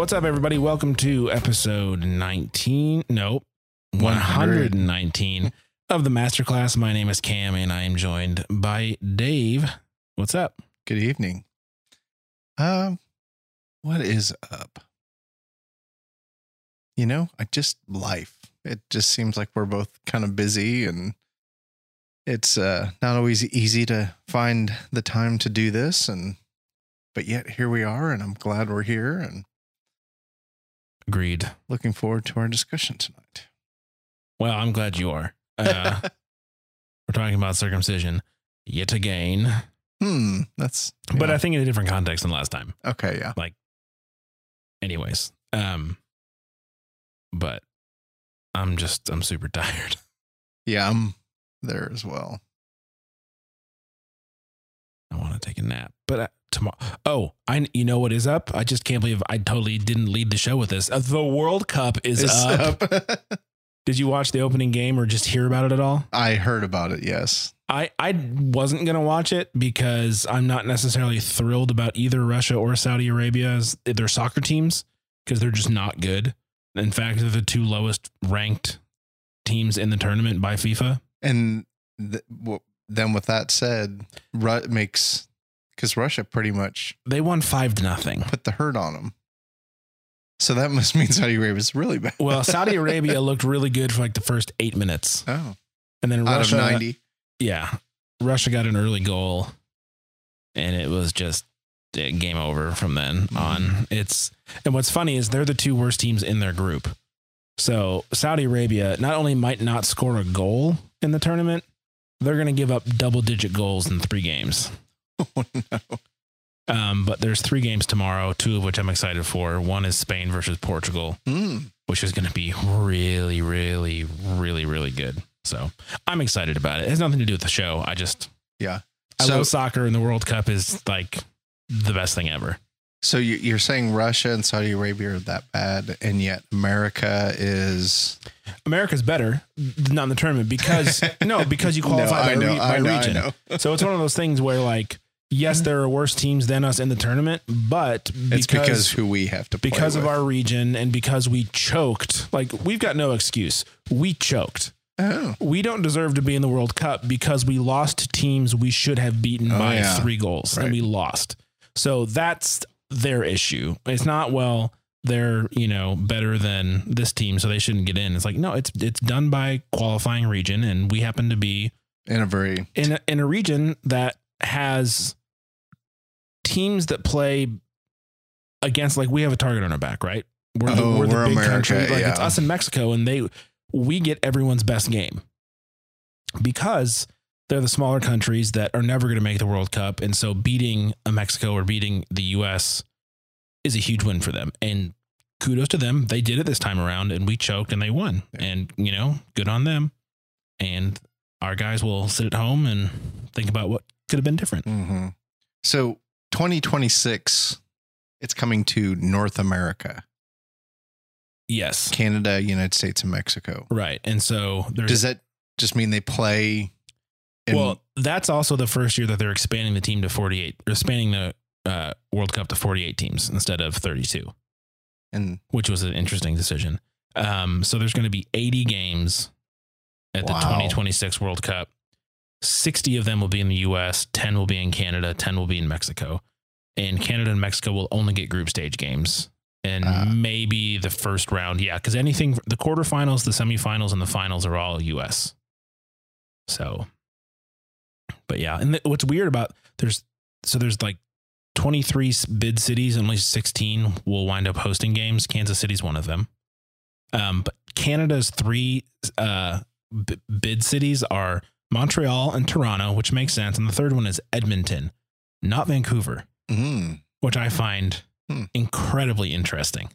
What's up, everybody? Welcome to episode 19. Nope. 119 of the masterclass. My name is Cam and I am joined by Dave. What's up? Good evening. Um, what is up? You know, I just life. It just seems like we're both kind of busy and it's uh not always easy to find the time to do this and but yet here we are and I'm glad we're here and Agreed. looking forward to our discussion tonight. Well, I'm glad you are. Uh, we're talking about circumcision yet again, hmm, that's but yeah. I think in a different context than last time. okay, yeah. Like. Anyways, um, but I'm just, I'm super tired. Yeah, I'm there as well. I want to take a nap, but tomorrow. Oh, I you know what is up? I just can't believe I totally didn't lead the show with this. Uh, the World Cup is up. up. Did you watch the opening game or just hear about it at all? I heard about it, yes. I I wasn't gonna watch it because I'm not necessarily thrilled about either Russia or Saudi Arabia as their soccer teams because they're just not good. In fact, they're the two lowest ranked teams in the tournament by FIFA. And th- w- then, with that said, Rut makes because Russia pretty much They won five to nothing. put the hurt on them. So that must mean Saudi Arabia's really bad. Well, Saudi Arabia looked really good for like the first eight minutes, oh, and then out Russia, of ninety. yeah, Russia got an early goal, and it was just eh, game over from then Mhm. on. It's and what's funny is they're the two worst teams in their group. So Saudi Arabia not only might not score a goal in the tournament, they're going to give up double digit goals in three games. Oh no! Um, but there's three games tomorrow, two of which I'm excited for. One is Spain versus Portugal, Mm. which is going to be really, really, really, really good. So I'm excited about it. It has nothing to do with the show. I just Yeah. I So, love soccer, and the World Cup is like the best thing ever. so you- you're saying Russia and Saudi Arabia are that bad, and yet America is America's better, not in the tournament because no, because you qualify by, No, I know, re- by know, region. So it's one of those things where like, yes, there are worse teams than us in the tournament, but It's because because who we have to play because of with. our region and because we choked, like we've got no excuse. We choked. oh We don't deserve to be in the World Cup because we lost to teams we should have beaten Oh, by yeah. three goals Right. and we lost. So that's their issue. It's not well they're you know better than this team, so they shouldn't get in. It's like no, it's it's done by qualifying region, and we happen to be in a very in a, in a region that has teams that play against like we have a target on our back, right? We're the, Oh, we're the we're big America, country. Like it's us and Mexico, and they we get everyone's best game because they're the smaller countries that are never going to make the World Cup, and so beating a Mexico or beating the U.S. is a huge win for them. And kudos to them, they did it this time around, and we choked and they won. Yeah. And you know, good on them. And our guys will sit at home and think about what could have been different. hmm So 2026, it's coming to North America, Yes, Canada, United States, and Mexico. right. And so Does that just mean they play? In, well, that's also the first year that they're expanding the team to 48, or expanding the uh, World Cup to 48 teams instead of 32. and which was an interesting decision. Um, so there's going to be 80 games at the 2026 World Cup. 60 of them will be in the US, 10 will be in Canada, 10 will be in Mexico. And Canada and Mexico will only get group stage games. And Ah. maybe the first round, yeah, because anything, the quarterfinals, the semifinals, and the finals are all US. So, but yeah, and th- what's weird about there's so there's like 23 bid cities, and only 16 will wind up hosting games. Kansas City's one of them. Um, but Canada's three uh, b- bid cities are Montreal and Toronto, which makes sense. And the third one is Edmonton, not Vancouver, Mm, which I find Hmm. incredibly interesting.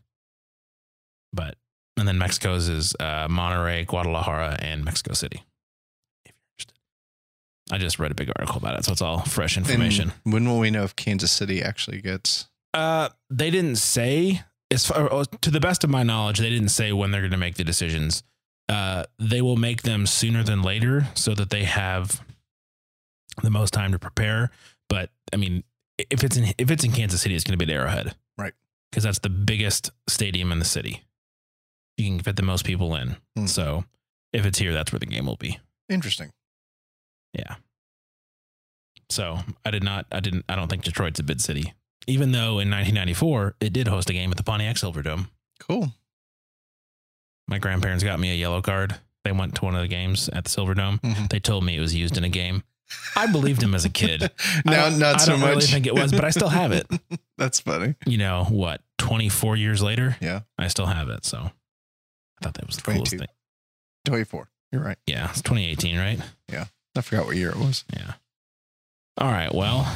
But, and then Mexico's is uh, Monterrey, Guadalajara, and Mexico City. If you're interested. I just read a big article about it, so it's all fresh information. and when will we know if Kansas City actually gets? Uh, they didn't say as far to the best of my knowledge, they didn't say when they're going to make the decisions. Uh, they will make them sooner than later so that they have the most time to prepare. But I mean, if it's in if it's in Kansas City, it's going to be at Arrowhead, Right. because that's the biggest stadium in the city. You can fit the most people in. Hmm. So if it's here, that's where the game will be. Interesting. Yeah. So I did not, I didn't, I don't think Detroit's a bid city, even though in 1994 it did host a game at the Pontiac Silverdome. Cool. My grandparents got me a yellow card. They went to one of the games at the Silverdome. Mhm. They told me it was used in a game. I believed him as a kid. I now, not I so don't much. really think it was, but I still have it. That's funny. You know what? 24 years later, Yeah. I still have it. So I thought that was the coolest thing. 24. You're right. Yeah, it's 2018, right? Yeah, I forgot what year it was. Yeah. All right. Well,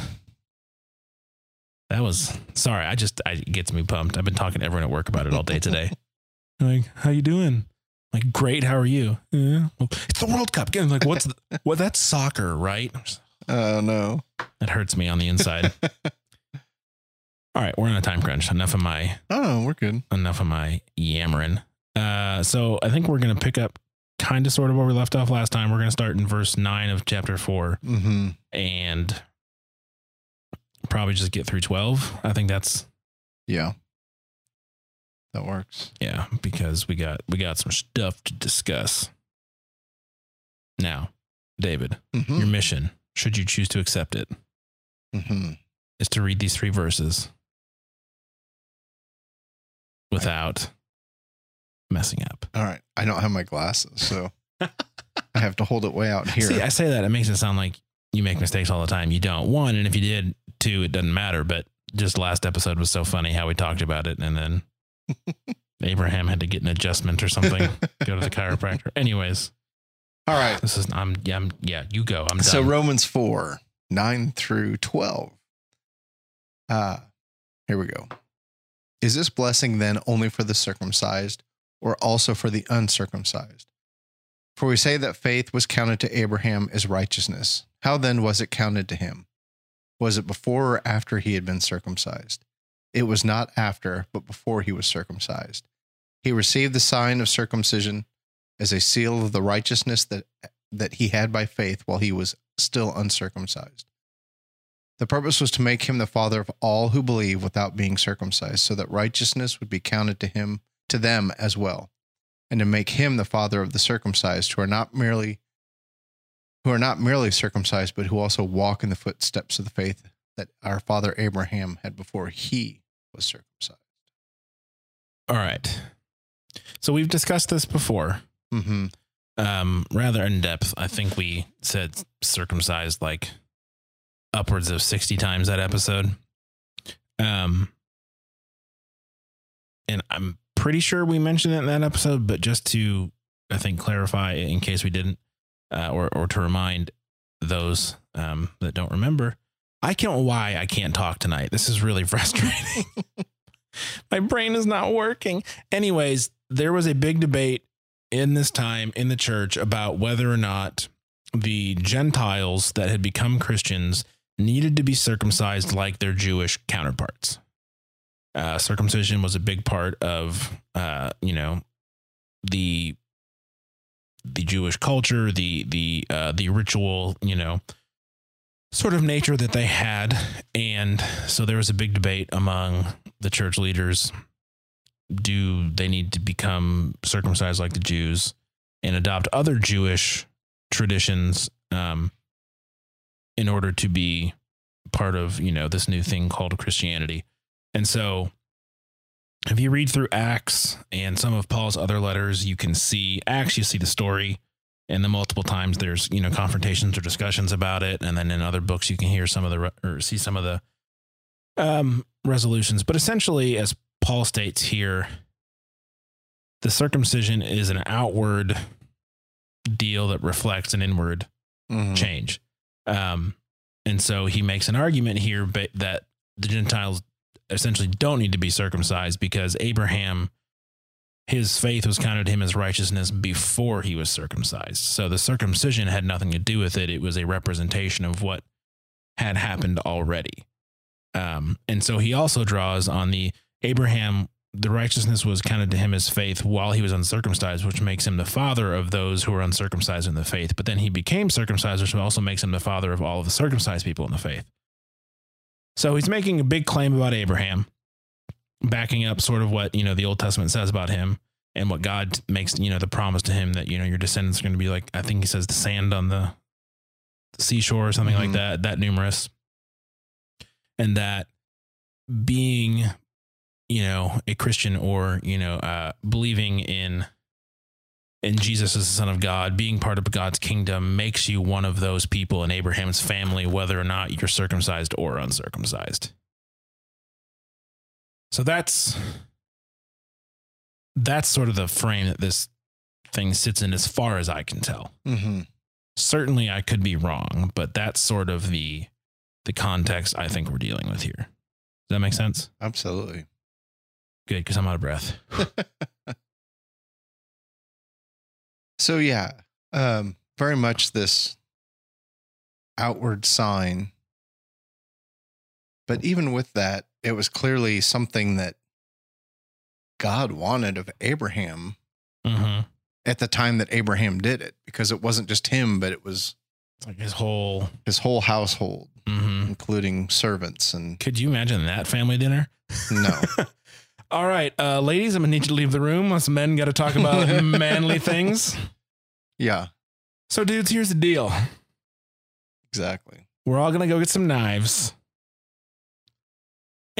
that was sorry. I just I, it gets me pumped. I've been talking to everyone at work about it all day today. like, how you doing? Like, great. How are you? Yeah. Well, it's the World Cup. Again, like, what's the, what? That's soccer, right? Oh, no. That hurts me on the inside. all right, we're on a time crunch. Enough of my Oh, we're good. enough of my yammering. Uh, so I think we're gonna pick up kind of sort of where we left off last time. We're gonna start in verse nine of chapter four Mm-hmm. and probably just get through 12. I think that's Yeah. That works. yeah, because we got we got some stuff to discuss. Now, David, Mm-hmm. your mission, should you choose to accept it, Mm-hmm. is to read these three verses without messing up. All right. I don't have my glasses, so I have to hold it way out here. See, I say that it makes it sound like you make mistakes all the time. You don't. One, and if you did, two, it doesn't matter. But just last episode was so funny how we talked about it, and then Abraham had to get an adjustment or something, go to the chiropractor. Anyways, All right. this is I'm yeah I'm, yeah you go. I'm done. So Romans 4, 9 through 12. Uh, here we go. Is this blessing then only for the circumcised or also for the uncircumcised? For we say that faith was counted to Abraham as righteousness. How then was it counted to him? Was it before or after he had been circumcised? It was not after, but before he was circumcised. He received the sign of circumcision as a seal of the righteousness that that he had by faith while he was still uncircumcised. The purpose was to make him the father of all who believe without being circumcised, so that righteousness would be counted to him to them as well, and to make him the father of the circumcised who are not merely who are not merely circumcised, but who also walk in the footsteps of the faith that our father Abraham had before he was circumcised. all right. So we've discussed this before, Mm-hmm. um, rather in depth. I think we said circumcised like upwards of sixty times that episode. Um, and I'm pretty sure we mentioned it in that episode, but just to I think clarify in case we didn't, uh, or or to remind those um, that don't remember, I can't why I can't talk tonight. This is really frustrating. My brain is not working. Anyways, there was a big debate in this time in the church about whether or not the Gentiles that had become Christians needed to be circumcised like their Jewish counterparts. Uh, circumcision was a big part of, uh, you know, the the Jewish culture, the the uh, the ritual, you know, sort of nature that they had, and so there was a big debate among the church leaders do they need to become circumcised like the Jews and adopt other Jewish traditions um, in order to be part of you know this new thing called Christianity? And so, if you read through Acts and some of Paul's other letters, you can see Acts. You see the story, and then multiple times there's you know confrontations or discussions about it, and then in other books you can hear some of the re- or see some of the um, resolutions. But essentially, as Paul states here, the circumcision is an outward deal that reflects an inward Mhm. change. Um, and so he makes an argument here that the Gentiles essentially don't need to be circumcised because Abraham, his faith was counted to him as righteousness before he was circumcised. So the circumcision had nothing to do with it. It was a representation of what had happened already. Um, and so he also draws on the Abraham, the righteousness was counted to him as faith while he was uncircumcised, which makes him the father of those who are uncircumcised in the faith. But then he became circumcised, which also makes him the father of all of the circumcised people in the faith. So he's making a big claim about Abraham. Backing up sort of what, you know, the Old Testament says about him and what God makes, you know, the promise to him that, you know, your descendants are going to be like, I think he says the sand on the, the seashore or something like Mhm. that, that numerous. And that being, you know, a Christian or, you know, uh, believing in, in Jesus as the Son of God, being part of God's kingdom makes you one of those people in Abraham's family, whether or not you're circumcised or uncircumcised. So that's that's sort of the frame that this thing sits in as far as I can tell. Mm-hmm. Certainly I could be wrong, but that's sort of the the context I think we're dealing with here. Does that make sense? Absolutely. Good, because I'm out of breath. So yeah, um, very much this outward sign. But even with that, it was clearly something that God wanted of Abraham Mm-hmm. at the time that Abraham did it, because it wasn't just him, but it was It's like his whole. his whole household, hmm including servants. And Could you imagine that family dinner? no, All right, uh, ladies, I'm gonna need you to leave the room. Us men got to talk about manly things. yeah, So, dudes, here's the deal. exactly. We're all gonna go get some knives,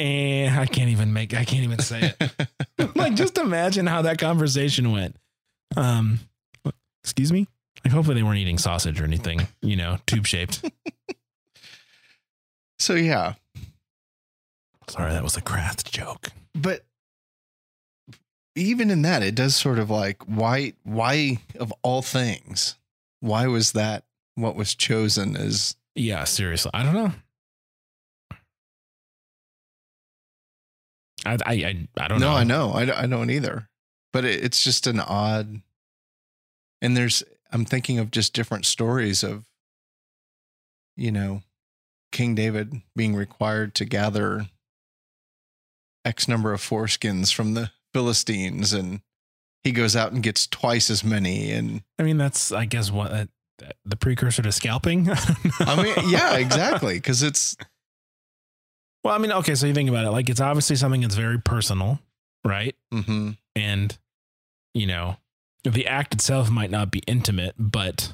and I can't even make. I can't even say it. like, just imagine how that conversation went. Um, excuse me. Like, hopefully they weren't eating sausage or anything. You know, tube shaped. so yeah, Sorry, that was a craft joke. but even in that it does sort of like why why of all things why was that what was chosen as Yeah, seriously, I don't know. I I I, I don't know. no know. i know I, I don't either but it, it's just an odd and there's i'm thinking of just different stories of you know king david being required to gather x number of foreskins from the philistines and he goes out and gets twice as many and I mean, that's I guess what uh, the precursor to scalping. I mean, yeah, exactly. Because it's Well, I mean, okay, so you think about it, like it's obviously something that's very personal, right? mhm. And you know, the act itself might not be intimate, but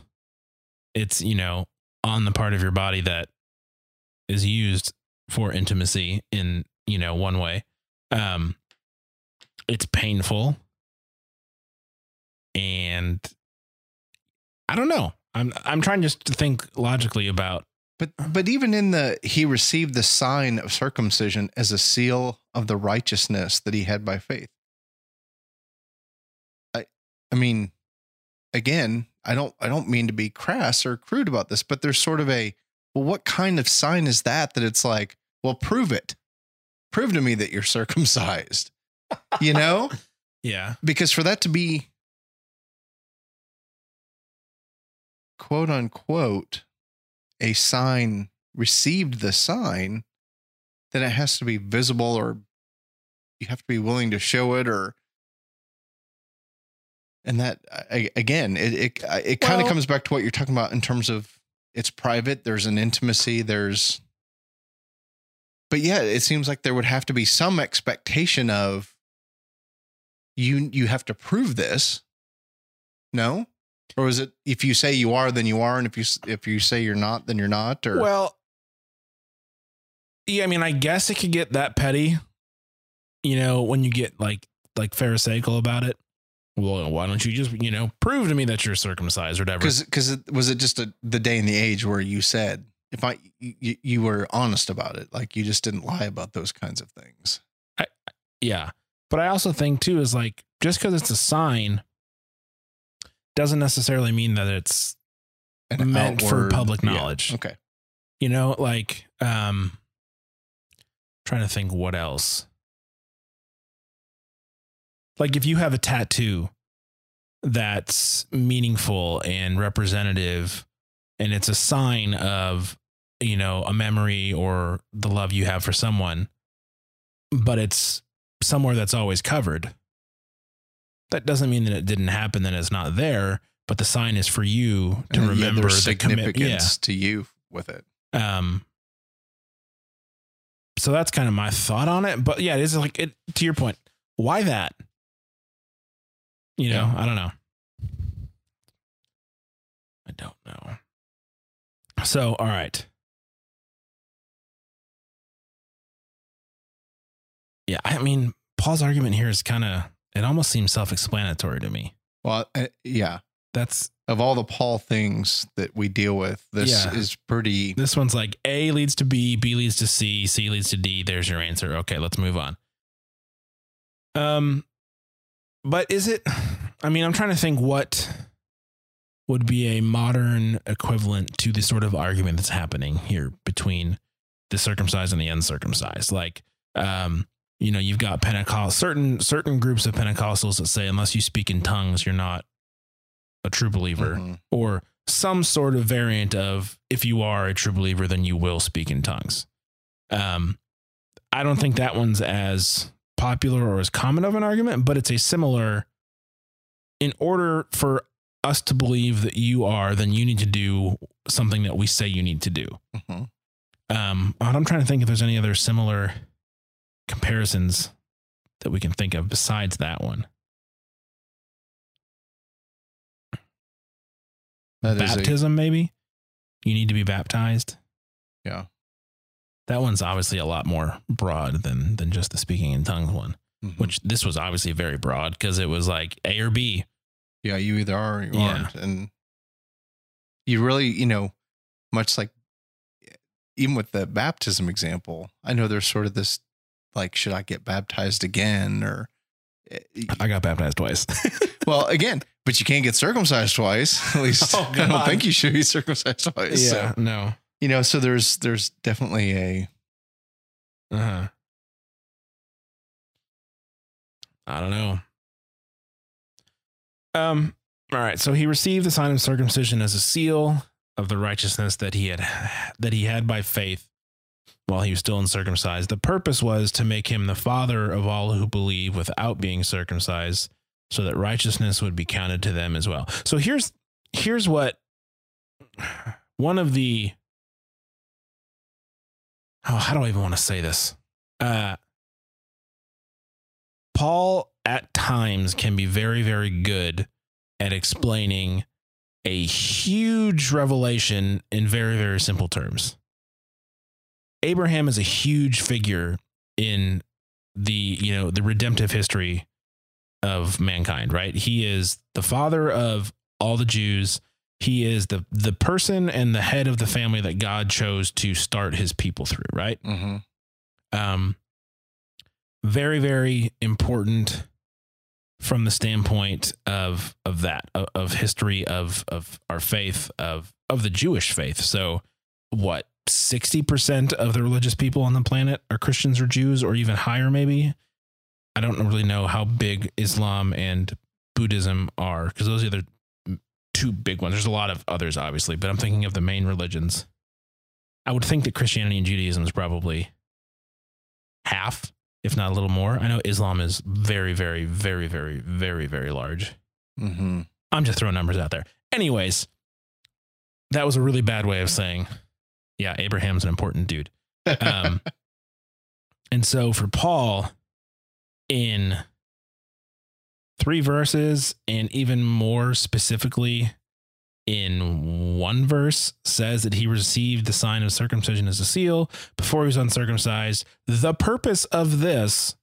it's you know on the part of your body that is used for intimacy in you know one way. Um, it's painful, and I don't know. I'm I'm trying just to think logically about but uh-huh. but even in the he received the sign of circumcision as a seal of the righteousness that he had by faith. I I mean, again, I don't I don't mean to be crass or crude about this, but there's sort of a well, what kind of sign is that? That it's like, well, prove it. Prove to me that you're circumcised. You know? yeah. because for that to be quote unquote a sign received the sign then it has to be visible or you have to be willing to show it or and that uh, I- again it it, uh, it kind of Well- comes back to what you're talking about in terms of it's private there's an intimacy there's but yeah it seems like there would have to be some expectation of you you have to prove this. No or is it if you say you are then you are and if you if you say you're not then you're not or Well, yeah, I mean, I guess it could get that petty, you know, when you get like like pharisaical about it. Well, why don't you just you know prove to me that you're circumcised or whatever? because because it, was it just a, the day and the age where you said if i you, you were honest about it like you just didn't lie about those kinds of things Yeah, but I also think too is like just because it's a sign doesn't necessarily mean that it's And meant for outward- public yeah, knowledge. okay you know like um trying to think what else like if you have a tattoo that's meaningful and representative and it's a sign of you know a memory or the love you have for someone but it's somewhere that's always covered that doesn't mean that it didn't happen that it's not there but the sign is for you to And remember the commitment yeah significance to you with it um so that's kind of my thought on it. But yeah, it is like it to your point. Why that? You know, Yeah. I don't know. I don't know. So, all right. Yeah, I mean, Paul's argument here is kind of it almost seems self-explanatory to me. Well, uh, yeah. That's Of all the Paul things that we deal with, this Yeah. is pretty. this one's like A leads to B, B leads to C, C leads to D. There's your answer. Okay, let's move on. Um, but is it? I mean, I'm trying to think what would be a modern equivalent to the sort of argument that's happening here between the circumcised and the uncircumcised. Like, um, you know, you've got Pentecost, certain certain groups of Pentecostals that say unless you speak in tongues, you're not a true believer Mhm. or some sort of variant of if you are a true believer, then you will speak in tongues. Um, I don't think that one's as popular or as common of an argument, but it's a similar. In order for us to believe that you are, then you need to do something that we say you need to do. Mhm. Um, I'm trying to think if there's any other similar comparisons that we can think of besides that one. That is a- Baptism, maybe you need to be baptized. Yeah. that one's obviously a lot more broad than than just the speaking in tongues one. Mhm. Which this was obviously very broad because it was like A or B. yeah, you either are or you Yeah. aren't. And you really, you know, much like even with the baptism example, I know there's sort of this like, should I get baptized again? Or, eh, I got baptized twice. well, again, but you can't get circumcised twice. At least Oh, I don't think you should be circumcised twice. So, no. you know, so there's, there's definitely a, Uh huh. I don't know. Um. All right. So he received the sign of circumcision as a seal of the righteousness that he had that he had by faith while he was still uncircumcised. The purpose was to make him the father of all who believe without being circumcised, so that righteousness would be counted to them as well. So here's here's what one of the oh, how do I even want to say this? Uh, Paul at times can be very, very good at explaining a huge revelation in very, very simple terms. Abraham is a huge figure in the, you know, the redemptive history of mankind, right? He is the father of all the Jews. He is the the person and the head of the family that God chose to start his people through, right? mhm. um, very very important from the standpoint of of that of, of history of of our faith of of the Jewish faith. So what 60% of the religious people on the planet are Christians or Jews or even higher maybe. I don't really know how big Islam and Buddhism are because those are the two big ones. There's a lot of others obviously, but I'm thinking of the main religions. I would think that Christianity and Judaism is probably half, if not a little more. I know Islam is very, very, very, very, very, very large. Mhm. I'm just throwing numbers out there. Anyways, that was a really bad way of saying, yeah, Abraham's an important dude. Um, and so for Paul, in three verses, and even more specifically in one verse, says that he received the sign of circumcision as a seal before he was uncircumcised. The purpose of this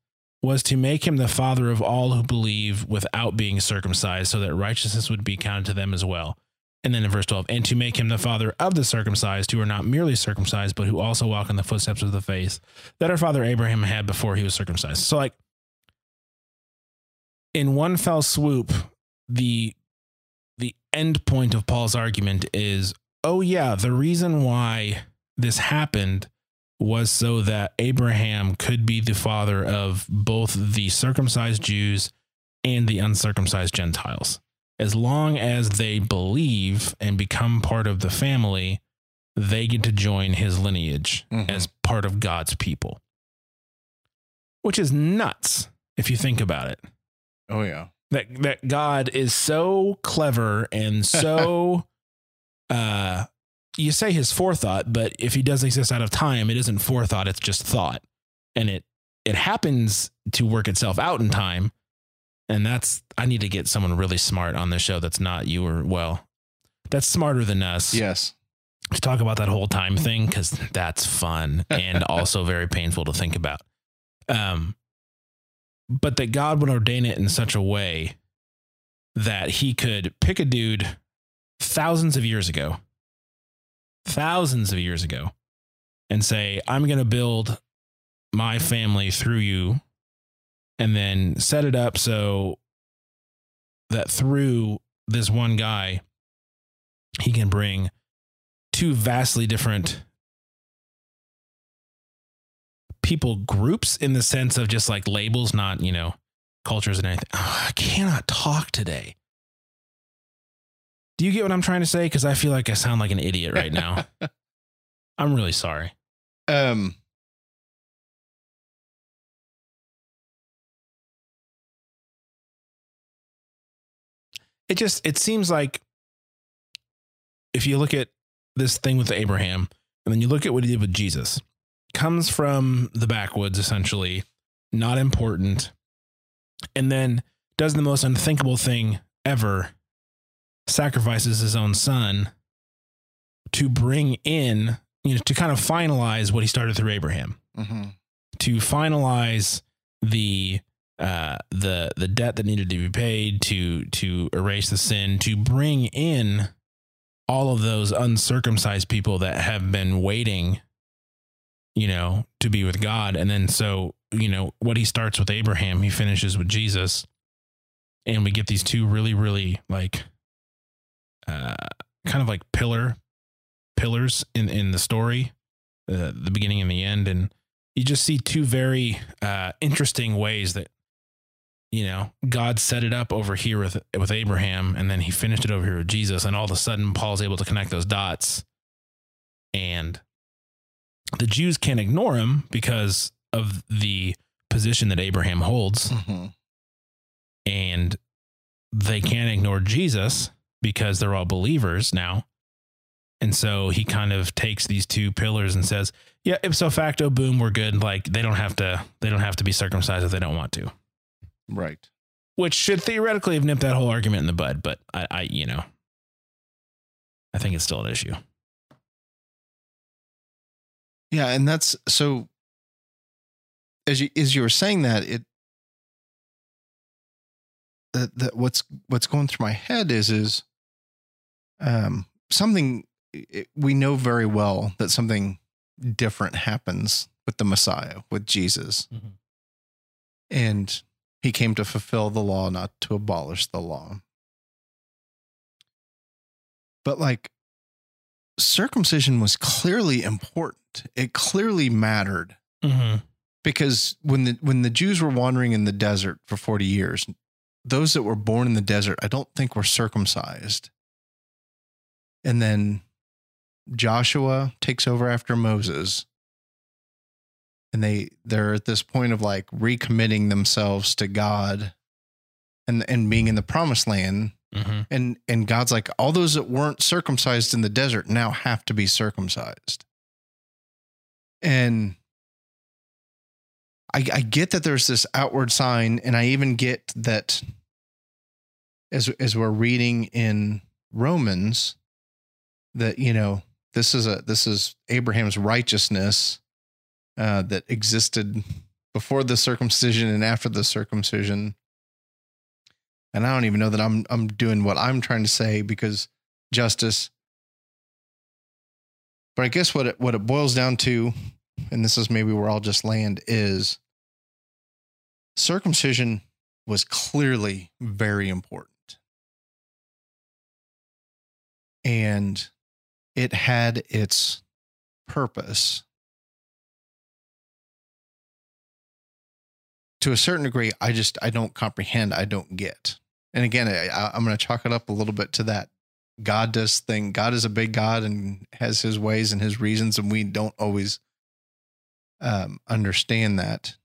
was to make him the father of all who believe without being circumcised, so that righteousness would be counted to them as well. And then in verse 12, and to make him the father of the circumcised, who are not merely circumcised, but who also walk in the footsteps of the faith that our father Abraham had before he was circumcised. So, like, in one fell swoop, the the end point of Paul's argument is, oh yeah, the reason why this happened was so that Abraham could be the father of both the circumcised Jews and the uncircumcised Gentiles. As long as they believe and become part of the family, they get to join his lineage Mhm. as part of God's people. Which is nuts if you think about it. oh yeah. That that God is so clever and so uh you say his forethought, but if he does exist out of time, it isn't forethought, it's just thought. and it it happens to work itself out in time. And that's I need to get someone really smart on this show that's not you or well, that's smarter than us Yes. to talk about that whole time thing because that's fun and also very painful to think about. Um, but that God would ordain it in such a way that he could pick a dude thousands of years ago, thousands of years ago, and say, I'm going to build my family through you, and then set it up so that through this one guy, he can bring two vastly different people groups in the sense of just like labels, not, you know, cultures and anything. Oh, I cannot talk today. Do you get what I'm trying to say? Because I feel like I sound like an idiot right now. I'm really sorry. um. It just it seems like if you look at this thing with Abraham and then you look at what he did with Jesus, comes from the backwoods essentially, not important, and then does the most unthinkable thing ever, sacrifices his own son to bring in, you know, to kind of finalize what he started through Abraham mhm. to finalize the uh, the the debt that needed to be paid to to erase the sin to bring in all of those uncircumcised people that have been waiting you know to be with God. And then so you know what he starts with Abraham he finishes with Jesus. And we get these two really really like uh kind of like pillar pillars in in the story uh, the beginning and the end. And you just see two very uh, interesting ways that you know God set it up over here with with Abraham, and then He finished it over here with Jesus, and all of a sudden Paul's able to connect those dots, and the Jews can't ignore him because of the position that Abraham holds, Mhm. and they can't ignore Jesus because they're all believers now. And so he kind of takes these two pillars and says, "Yeah, ipso facto, boom, we're good. Like they don't have to, they don't have to be circumcised if they don't want to." Right. Which should theoretically have nipped that whole argument in the bud, but I, I you know, I think it's still an issue. Yeah, and that's so. As you as you were saying that, it that that what's what's going through my head is is um something it, we know very well that something different happens with the Messiah with Jesus, and he came to fulfill the law, not to abolish the law. But like circumcision was clearly important. It clearly mattered Mm-hmm. because when the when the Jews were wandering in the desert for 40 years, those that were born in the desert, I don't think were circumcised. And then Joshua takes over after Moses. And they they're at this point of like recommitting themselves to God and and being in the promised land Mm-hmm. and and God's like all those that weren't circumcised in the desert now have to be circumcised. And I I get that there's this outward sign and I even get that as as we're reading in Romans that you know this is a this is Abraham's righteousness uh, that existed before the circumcision and after the circumcision and I don't even know that I'm I'm doing what I'm trying to say because justice. But I guess what it what it boils down to, and this is maybe where I'll just land, is circumcision was clearly very important. And it had its purpose. To a certain degree, I just I don't comprehend, I don't get. And again, I, I'm going to chalk it up a little bit to that. God does thing. God is a big God and has His ways and His reasons, and we don't always um, understand that.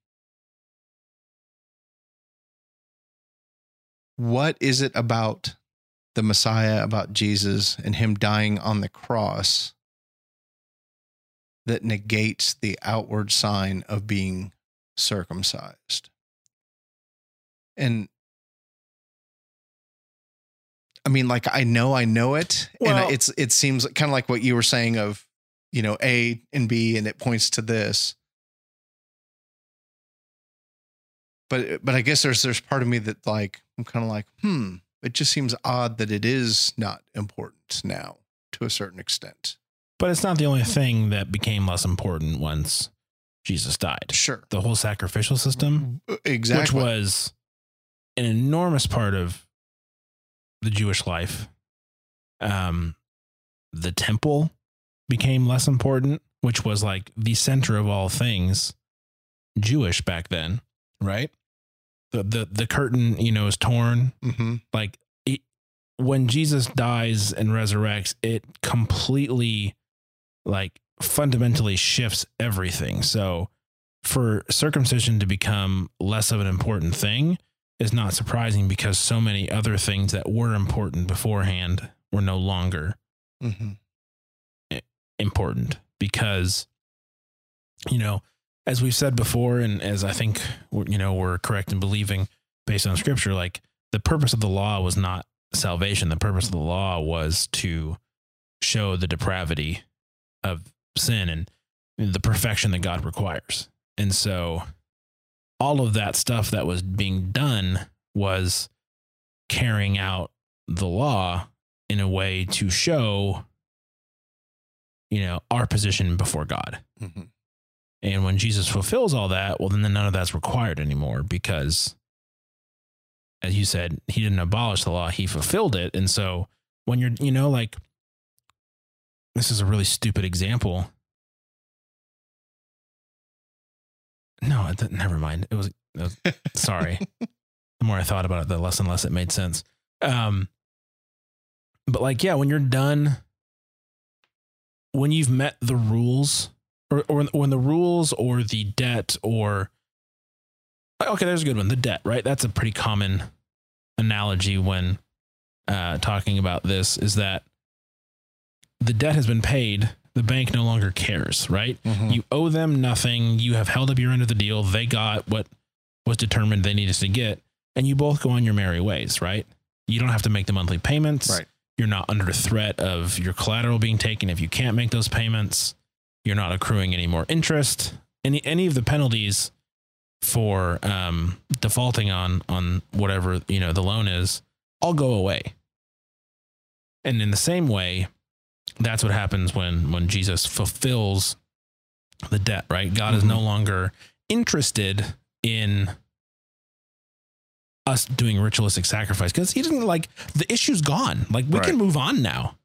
What is it about the Messiah, about Jesus, and Him dying on the cross that negates the outward sign of being circumcised. And I mean, like I know I know it, Well- and it's it seems kind of like what you were saying of you know A and B, and it points to this. But but I guess there's there's part of me that like I'm kind of like hmm, it just seems odd that it is not important now to a certain extent. But it's not the only thing that became less important once Jesus died. Sure, The whole sacrificial system, exactly. which was an enormous part of the Jewish life. Um, the temple became less important, which was like the center of all things Jewish back then, right? The the the curtain, you know, is torn. hmm Like it, when Jesus dies and resurrects, it completely like fundamentally shifts everything. So for circumcision to become less of an important thing is not surprising because so many other things that were important beforehand were no longer hmm important because you know as we've said before and as i think you know we're correct in believing based on scripture like the purpose of the law was not salvation the purpose of the law was to show the depravity of sin and the perfection that god requires. And so all of that stuff that was being done was carrying out the law in a way to show you know our position before god. Hmm and when jesus fulfills all that well then none of that's required anymore because as you said he didn't abolish the law he fulfilled it. And so when you're you know like this is a really stupid example. No it, never mind. It was, it was sorry. The more i thought about it the less and less it made sense. Um but like yeah when you're done when you've met the rules or, or when the rules or the debt or okay there's a good one the debt right? That's a pretty common analogy when uh, talking about this is that the debt has been paid the bank no longer cares right? Hmm you owe them nothing. You have held up your end of the deal. They got what was determined they needed to get. And you both go on your merry ways right? You don't have to make the monthly payments. Right. you're not under the threat of your collateral being taken if you can't make those payments. You're not accruing any more interest. Any any of the penalties for um, defaulting on on whatever you know the loan is all go away. And in the same way that's what happens when when jesus fulfills the debt right god is Mhm. no longer interested in us doing ritualistic sacrifice because he doesn't like the issue's gone like we can move on now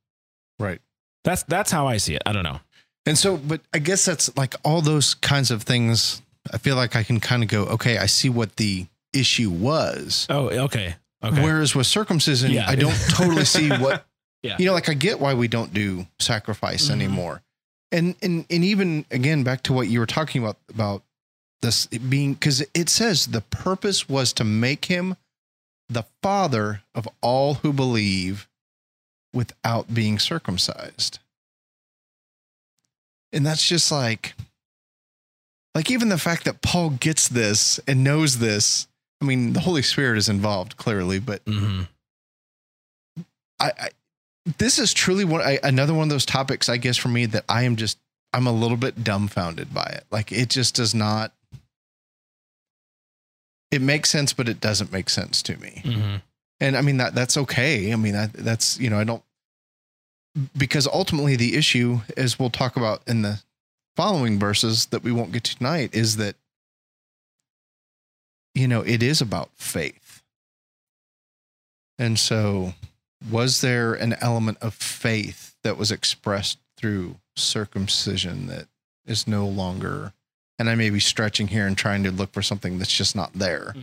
Right. that's that's how i see it i don't know And so, but I guess that's like all those kinds of things. I feel like I can kind of go, okay, I see what the issue was. oh okay okay Whereas with circumcision, Yeah. I don't totally see what, Yeah. you know, like I get why we don't do sacrifice Mhm. anymore. And, and, and even again, back to what you were talking about, about this being, cause it says the purpose was to make him the father of all who believe without being circumcised. And that's just like, like even the fact that Paul gets this and knows this. I mean, the Holy Spirit is involved clearly, but hmm I, I this is truly one I, another one of those topics I guess for me that I am just I'm a little bit dumbfounded by it. Like it just does not. It makes sense, but it doesn't make sense to me. hmm And I mean that that's okay. I mean that that's you know I don't because ultimately the issue as we'll talk about in the following verses that we won't get to tonight is that you know it is about faith. And so was there an element of faith that was expressed through circumcision that is no longer and I may be stretching here and trying to look for something that's just not there.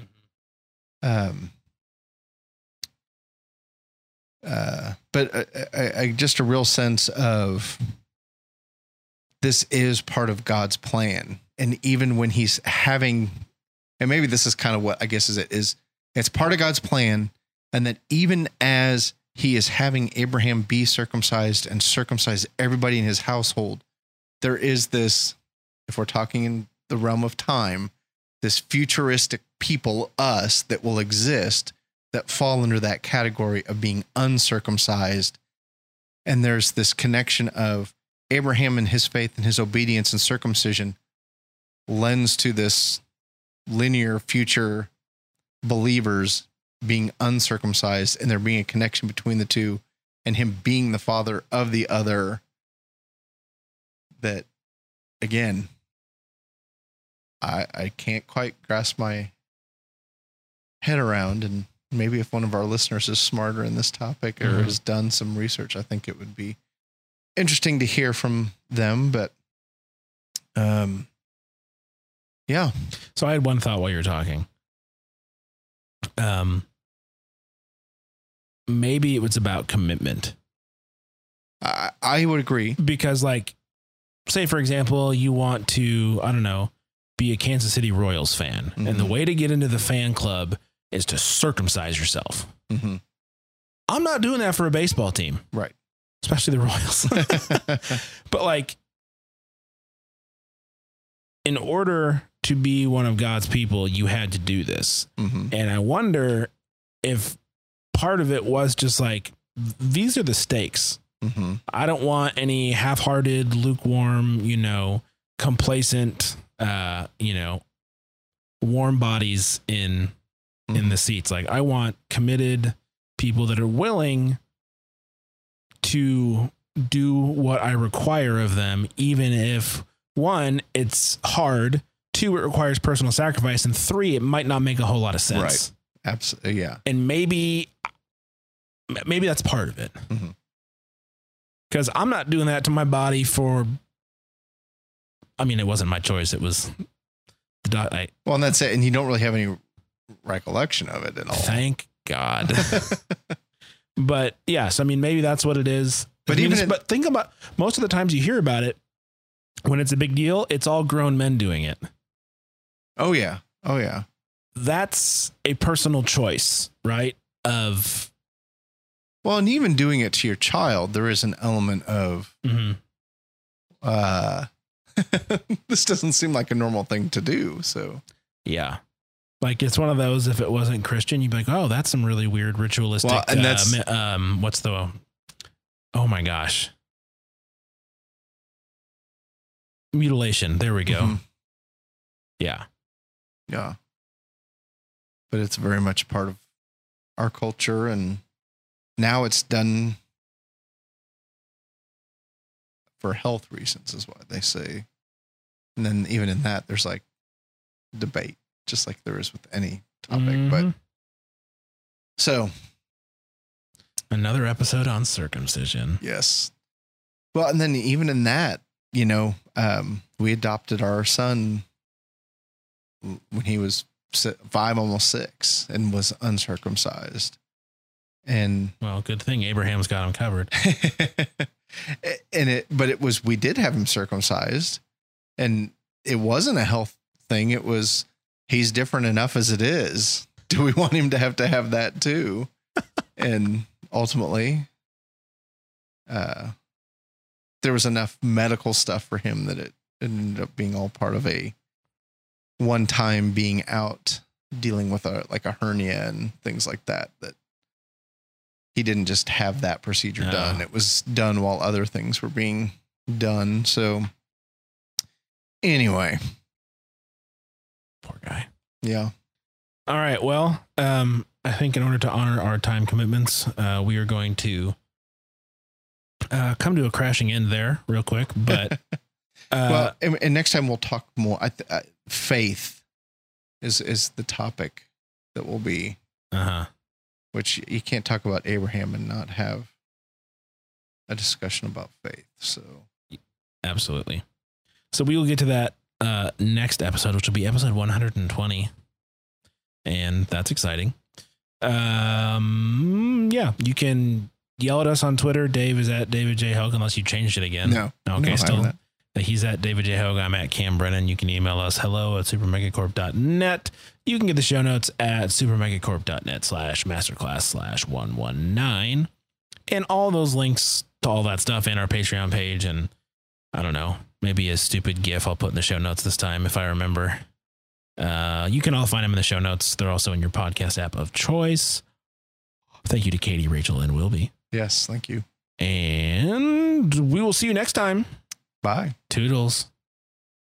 Um uh but uh, I, I just a real sense of this is part of god's plan. And even when he's having and maybe this is kind of what i guess is it is it's part of god's plan. And that even as he is having abraham be circumcised and circumcise everybody in his household there is this if we're talking in the realm of time this futuristic people, us, that will exist that fall under that category of being uncircumcised. And there's this connection of Abraham and his faith and his obedience and circumcision lends to this linear future believers being uncircumcised and there being a connection between the two and him being the father of the other that again i i can't quite grasp my head around and maybe if one of our listeners is smarter in this topic or Mhm. has done some research i think it would be interesting to hear from them but um yeah So I had one thought while you were talking. Um, maybe it was about commitment i i would agree because, like, say for example, you want to, I don't know, be a Kansas City Royals fan, and the Mhm. way to get into the fan club is to circumcise yourself. hmm I'm not doing that for a baseball team, right especially the Royals. but like, in order to be one of God's people, you had to do this. hmm And I wonder if part of it was just like, these are the stakes. hmm I don't want any half hearted, lukewarm, you know, complacent, uh, you know, warm bodies in in the seats. Like I want committed people that are willing to do what I require of them, even if one, it's hard, two, it requires personal sacrifice, and three, it might not make a whole lot of sense. Right. absolutely yeah And maybe maybe that's part of it. Mhm. Because I'm not doing that to my body for I mean, it wasn't my choice. It was the doc- I Well, and that's it. And you don't really have any recollection of it at all. thank God. but yes, I mean maybe that's what it is. But I mean, even in- but think about most of the times you hear about it when it's a big deal, it's all grown men doing it. Oh, yeah. Oh, yeah. That's a personal choice, right? Of Well, and even doing it to your child, there is an element of, mhm. uh, this doesn't seem like a normal thing to do. So, yeah. Like it's one of those. If it wasn't Christian, you'd be like, "Oh, that's some really weird ritualistic." Well, and uh, that's- mi- um, what's the? Oh my gosh, mutilation. There we go. Mhm. Yeah, yeah. But it's very much part of our culture. And now it's done for health reasons, is what they say. And then even in that, there's like debate, just like there is with any topic. But Mhm. so, another episode on circumcision. Yes. Well, and then even in that, you know, um, we adopted our son when he was five, almost six, and was uncircumcised. And Well, good thing Abraham's got him covered. and it, but it was we did have him circumcised, and it wasn't a health thing. It was he's different enough as it is. Do we want him to have to have that too? and ultimately, uh, there was enough medical stuff for him that it, it ended up being all part of a one time being out dealing with a like a hernia and things like that that he didn't just have that procedure No. done it was done while other things were being done so anyway Poor guy. yeah All right. Well, um, I think in order to honor our time commitments, uh, we are going to uh, come to a crashing end there real quick. But uh, well and, and next time we'll talk more I th- uh, faith is is the topic that will be uh-huh. which you can't talk about abraham and not have a discussion about faith so Absolutely. So we will get to that uh, next episode, which will be episode 120. And that's exciting. Um, yeah, you can yell at us on Twitter. Dave is at David J. Hogue, unless you changed it again. no Okay, no, still. He's at David J. Hogue. I'm at Cam Brennan. You can email us hello at supermegacorp.net. You can get the show notes at supermegacorp.net slash masterclass slash 119. And all those links to all that stuff in our Patreon page. And I don't know, maybe a stupid GIF I'll put in the show notes this time if I remember. Uh, you can all find them in the show notes. They're also in your podcast app of choice. Thank you to Katie, Rachel, and Wilby. Yes, thank you. And we will see you next time. Bye. Toodles.